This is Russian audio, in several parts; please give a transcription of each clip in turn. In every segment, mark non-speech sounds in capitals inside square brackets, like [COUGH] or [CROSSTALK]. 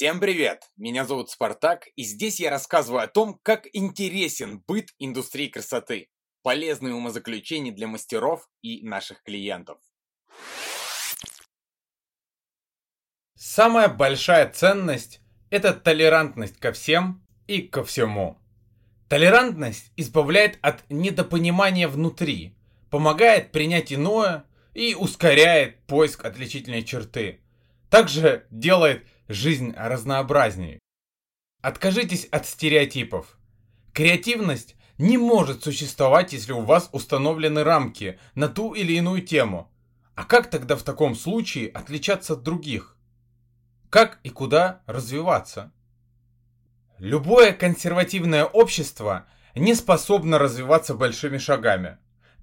Всем привет! Меня зовут Спартак, и здесь я рассказываю о том, как интересен быт индустрии красоты, полезные умозаключения для мастеров и наших клиентов. Самая большая ценность – это толерантность ко всем и ко всему. Толерантность избавляет от недопонимания внутри, помогает принять иное и ускоряет поиск отличительной черты. Также делает жизнь разнообразнее. Откажитесь от стереотипов. Креативность не может существовать, если у вас установлены рамки на ту или иную тему. А как тогда в таком случае отличаться от других? Как и куда развиваться? Любое консервативное общество не способно развиваться большими шагами,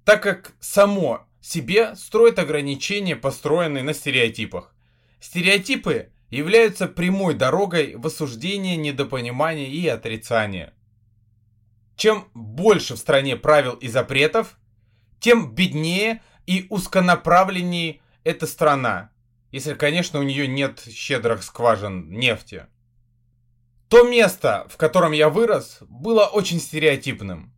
так как само себе строит ограничения, построенные на стереотипах. Стереотипы являются прямой дорогой в осуждение, недопонимание и отрицание. Чем больше в стране правил и запретов, тем беднее и узконаправленнее эта страна, если, конечно, у нее нет щедрых скважин нефти. То место, в котором я вырос, было очень стереотипным.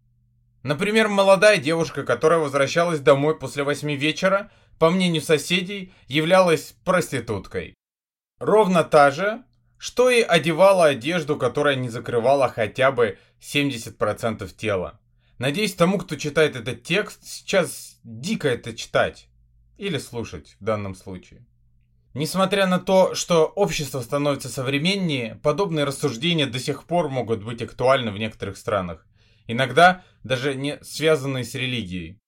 Например, молодая девушка, которая возвращалась домой после восьми вечера, по мнению соседей, являлась проституткой. Ровно та же, что и одевала одежду, которая не закрывала хотя бы 70% тела. Надеюсь, тому, кто читает этот текст, сейчас дико это читать. Или слушать в данном случае. Несмотря на то, что общество становится современнее, подобные рассуждения до сих пор могут быть актуальны в некоторых странах. Иногда даже не связанные с религией.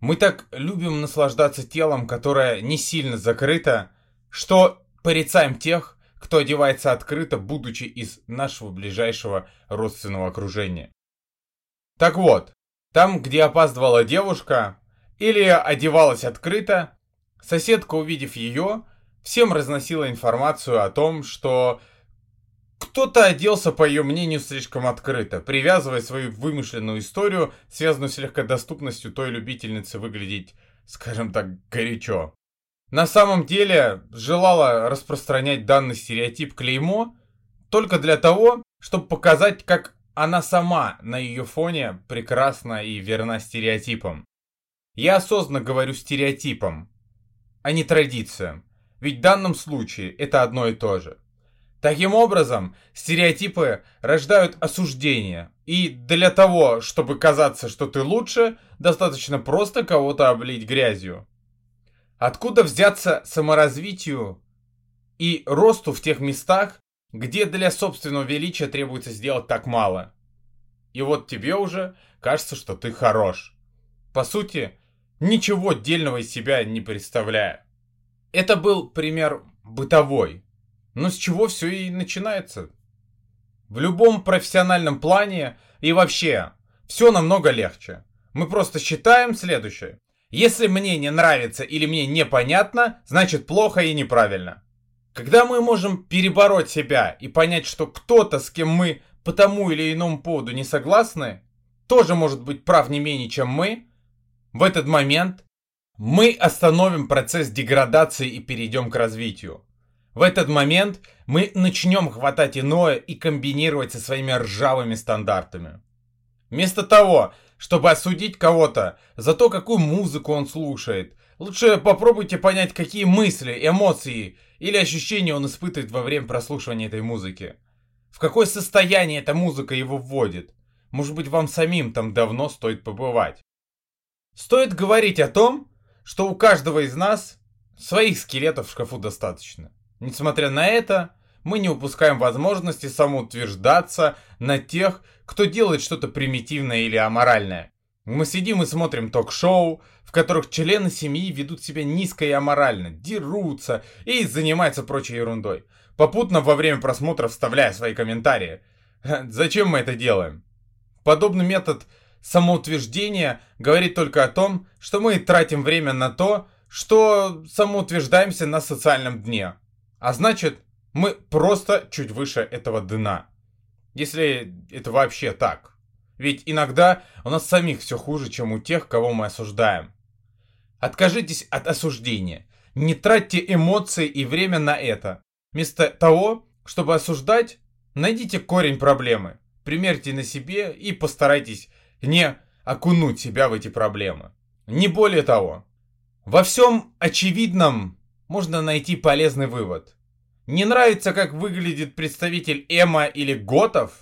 Мы так любим наслаждаться телом, которое не сильно закрыто, что Порицаем тех, кто одевается открыто, будучи из нашего ближайшего родственного окружения. Так вот, там, где опаздывала девушка или одевалась открыто, соседка, увидев ее, всем разносила информацию о том, что кто-то оделся, по ее мнению, слишком открыто, привязывая свою вымышленную историю, связанную с легкодоступностью той любительницы выглядеть, скажем так, горячо на самом деле желала распространять данный стереотип клеймо только для того, чтобы показать, как она сама на ее фоне прекрасна и верна стереотипам. Я осознанно говорю стереотипам, а не традициям, ведь в данном случае это одно и то же. Таким образом, стереотипы рождают осуждение, и для того, чтобы казаться, что ты лучше, достаточно просто кого-то облить грязью. Откуда взяться саморазвитию и росту в тех местах, где для собственного величия требуется сделать так мало? И вот тебе уже кажется, что ты хорош. По сути, ничего отдельного из себя не представляя. Это был пример бытовой. Но с чего все и начинается? В любом профессиональном плане и вообще все намного легче. Мы просто считаем следующее. Если мне не нравится или мне непонятно, значит плохо и неправильно. Когда мы можем перебороть себя и понять, что кто-то, с кем мы по тому или иному поводу не согласны, тоже может быть прав не менее, чем мы, в этот момент мы остановим процесс деградации и перейдем к развитию. В этот момент мы начнем хватать иное и комбинировать со своими ржавыми стандартами. Вместо того, чтобы осудить кого-то за то, какую музыку он слушает. Лучше попробуйте понять, какие мысли, эмоции или ощущения он испытывает во время прослушивания этой музыки. В какое состояние эта музыка его вводит. Может быть, вам самим там давно стоит побывать. Стоит говорить о том, что у каждого из нас своих скелетов в шкафу достаточно. Несмотря на это, мы не упускаем возможности самоутверждаться на тех, кто делает что-то примитивное или аморальное. Мы сидим и смотрим ток-шоу, в которых члены семьи ведут себя низко и аморально, дерутся и занимаются прочей ерундой. Попутно во время просмотра вставляя свои комментарии. [LAUGHS] Зачем мы это делаем? Подобный метод самоутверждения говорит только о том, что мы тратим время на то, что самоутверждаемся на социальном дне. А значит, мы просто чуть выше этого дна. Если это вообще так. Ведь иногда у нас самих все хуже, чем у тех, кого мы осуждаем. Откажитесь от осуждения. Не тратьте эмоции и время на это. Вместо того, чтобы осуждать, найдите корень проблемы, примерьте на себе и постарайтесь не окунуть себя в эти проблемы. Не более того, во всем очевидном можно найти полезный вывод. Не нравится, как выглядит представитель Эма или Готов?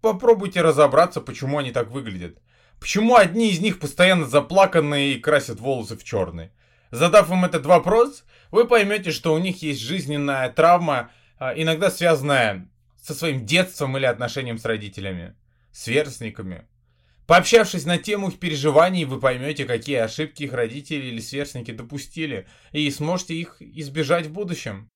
Попробуйте разобраться, почему они так выглядят. Почему одни из них постоянно заплаканные и красят волосы в черный? Задав им этот вопрос, вы поймете, что у них есть жизненная травма, а, иногда связанная со своим детством или отношением с родителями, сверстниками. Пообщавшись на тему их переживаний, вы поймете, какие ошибки их родители или сверстники допустили, и сможете их избежать в будущем.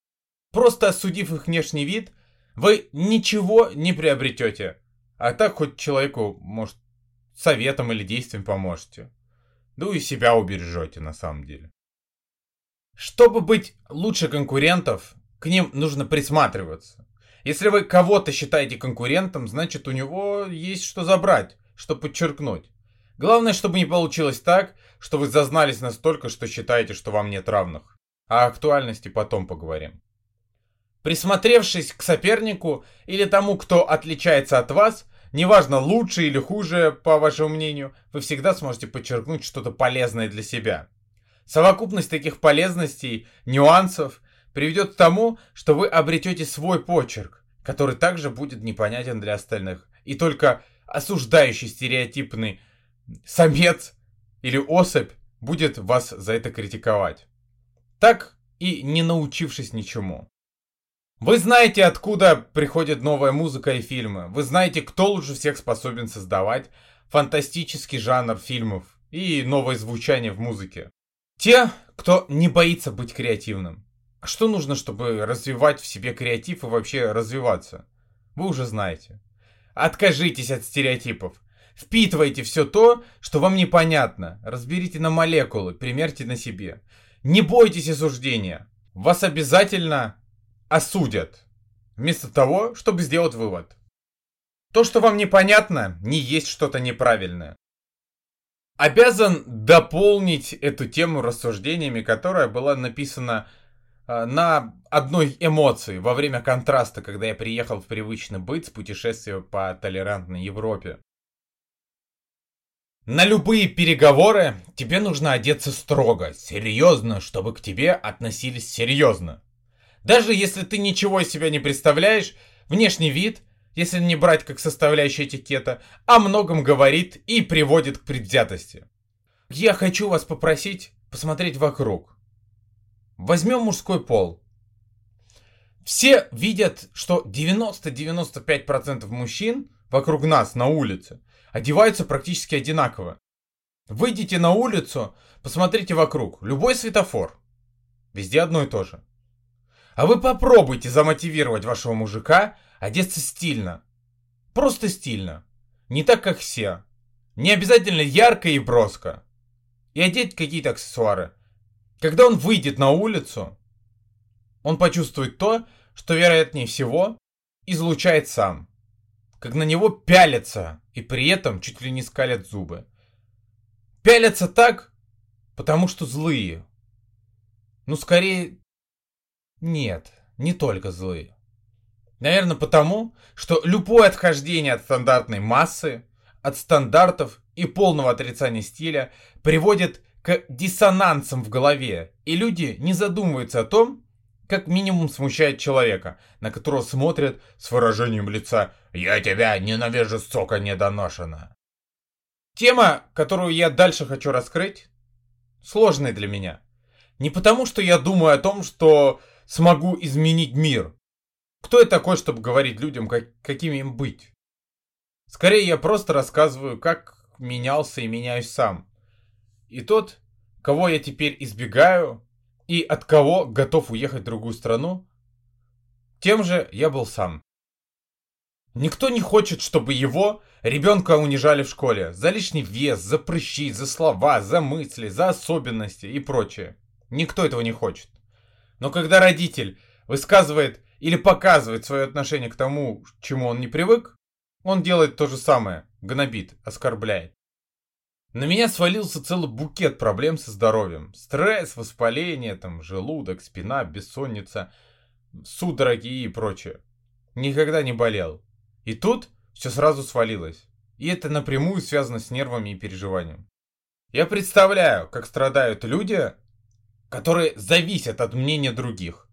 Просто осудив их внешний вид, вы ничего не приобретете. А так хоть человеку, может, советом или действием поможете. Да и себя убережете на самом деле. Чтобы быть лучше конкурентов, к ним нужно присматриваться. Если вы кого-то считаете конкурентом, значит у него есть что забрать, что подчеркнуть. Главное, чтобы не получилось так, что вы зазнались настолько, что считаете, что вам нет равных. О актуальности потом поговорим. Присмотревшись к сопернику или тому, кто отличается от вас, неважно лучше или хуже, по вашему мнению, вы всегда сможете подчеркнуть что-то полезное для себя. Совокупность таких полезностей, нюансов приведет к тому, что вы обретете свой почерк, который также будет непонятен для остальных. И только осуждающий стереотипный самец или особь будет вас за это критиковать. Так и не научившись ничему. Вы знаете, откуда приходит новая музыка и фильмы. Вы знаете, кто лучше всех способен создавать фантастический жанр фильмов и новое звучание в музыке. Те, кто не боится быть креативным. Что нужно, чтобы развивать в себе креатив и вообще развиваться? Вы уже знаете. Откажитесь от стереотипов. Впитывайте все то, что вам непонятно. Разберите на молекулы, примерьте на себе. Не бойтесь осуждения. Вас обязательно осудят, вместо того, чтобы сделать вывод. То, что вам непонятно, не есть что-то неправильное. Обязан дополнить эту тему рассуждениями, которая была написана э, на одной эмоции во время контраста, когда я приехал в привычный быт с путешествия по толерантной Европе. На любые переговоры тебе нужно одеться строго, серьезно, чтобы к тебе относились серьезно. Даже если ты ничего из себя не представляешь, внешний вид, если не брать как составляющую этикета, о многом говорит и приводит к предвзятости. Я хочу вас попросить посмотреть вокруг. Возьмем мужской пол. Все видят, что 90-95% мужчин вокруг нас на улице одеваются практически одинаково. Выйдите на улицу, посмотрите вокруг. Любой светофор. Везде одно и то же. А вы попробуйте замотивировать вашего мужика одеться стильно. Просто стильно. Не так, как все. Не обязательно ярко и броско. И одеть какие-то аксессуары. Когда он выйдет на улицу, он почувствует то, что, вероятнее всего, излучает сам. Как на него пялятся, и при этом чуть ли не скалят зубы. Пялятся так, потому что злые. Ну, скорее, нет, не только злые. Наверное, потому, что любое отхождение от стандартной массы, от стандартов и полного отрицания стиля приводит к диссонансам в голове, и люди не задумываются о том, как минимум смущает человека, на которого смотрят с выражением лица «Я тебя ненавижу, сока недоношена». Тема, которую я дальше хочу раскрыть, сложная для меня. Не потому, что я думаю о том, что смогу изменить мир. Кто я такой, чтобы говорить людям, как, какими им быть? Скорее, я просто рассказываю, как менялся и меняюсь сам. И тот, кого я теперь избегаю, и от кого готов уехать в другую страну, тем же я был сам. Никто не хочет, чтобы его, ребенка, унижали в школе за лишний вес, за прыщи, за слова, за мысли, за особенности и прочее. Никто этого не хочет. Но когда родитель высказывает или показывает свое отношение к тому, к чему он не привык, он делает то же самое, гнобит, оскорбляет. На меня свалился целый букет проблем со здоровьем. Стресс, воспаление, там, желудок, спина, бессонница. судороги и прочее. Никогда не болел. И тут все сразу свалилось. И это напрямую связано с нервами и переживанием. Я представляю, как страдают люди, которые зависят от мнения других.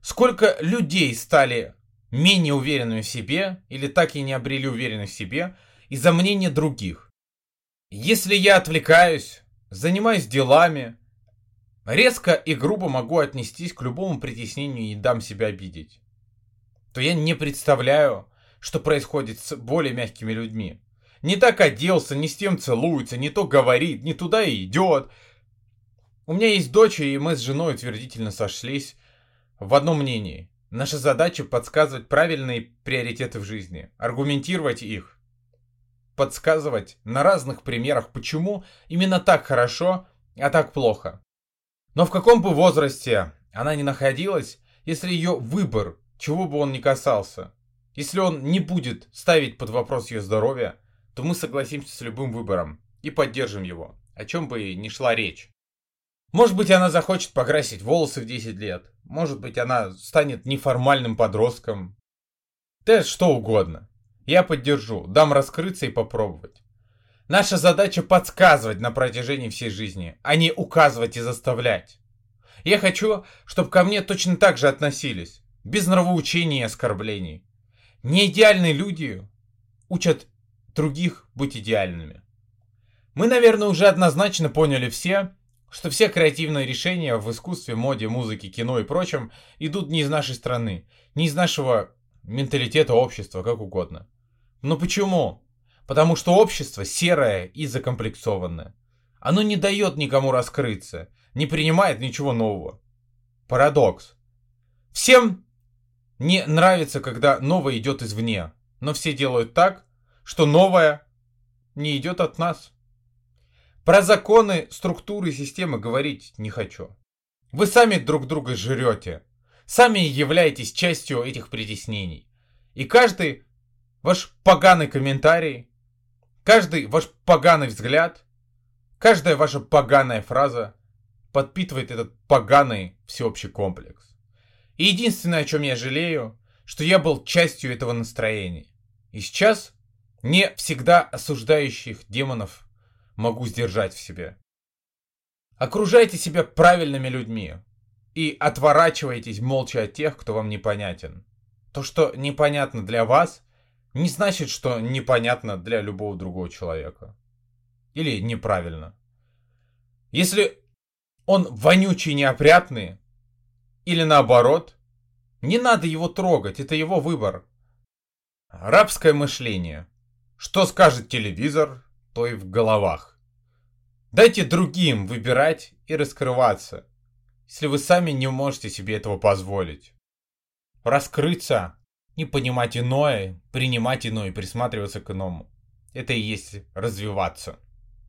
Сколько людей стали менее уверенными в себе или так и не обрели уверенность в себе из-за мнения других. Если я отвлекаюсь, занимаюсь делами, резко и грубо могу отнестись к любому притеснению и дам себя обидеть, то я не представляю, что происходит с более мягкими людьми. Не так оделся, не с тем целуется, не то говорит, не туда и идет. У меня есть дочь, и мы с женой утвердительно сошлись в одном мнении. Наша задача подсказывать правильные приоритеты в жизни, аргументировать их, подсказывать на разных примерах, почему именно так хорошо, а так плохо. Но в каком бы возрасте она ни находилась, если ее выбор, чего бы он ни касался, если он не будет ставить под вопрос ее здоровья, то мы согласимся с любым выбором и поддержим его, о чем бы ни шла речь. Может быть, она захочет покрасить волосы в 10 лет. Может быть, она станет неформальным подростком. Да что угодно. Я поддержу, дам раскрыться и попробовать. Наша задача подсказывать на протяжении всей жизни, а не указывать и заставлять. Я хочу, чтобы ко мне точно так же относились, без нравоучений и оскорблений. Неидеальные люди учат других быть идеальными. Мы, наверное, уже однозначно поняли все, что все креативные решения в искусстве, моде, музыке, кино и прочем идут не из нашей страны, не из нашего менталитета общества, как угодно. Но почему? Потому что общество серое и закомплексованное. Оно не дает никому раскрыться, не принимает ничего нового. Парадокс. Всем не нравится, когда новое идет извне, но все делают так, что новое не идет от нас. Про законы, структуры, системы говорить не хочу. Вы сами друг друга жрете, сами являетесь частью этих притеснений. И каждый ваш поганый комментарий Каждый ваш поганый взгляд, каждая ваша поганая фраза подпитывает этот поганый всеобщий комплекс. И единственное, о чем я жалею, что я был частью этого настроения. И сейчас не всегда осуждающих демонов могу сдержать в себе. Окружайте себя правильными людьми и отворачивайтесь молча от тех, кто вам непонятен. То, что непонятно для вас, не значит, что непонятно для любого другого человека. Или неправильно. Если он вонючий, неопрятный, или наоборот, не надо его трогать, это его выбор. Рабское мышление. Что скажет телевизор, то и в головах. Дайте другим выбирать и раскрываться, если вы сами не можете себе этого позволить. Раскрыться не понимать иное, принимать иное, присматриваться к иному. Это и есть развиваться.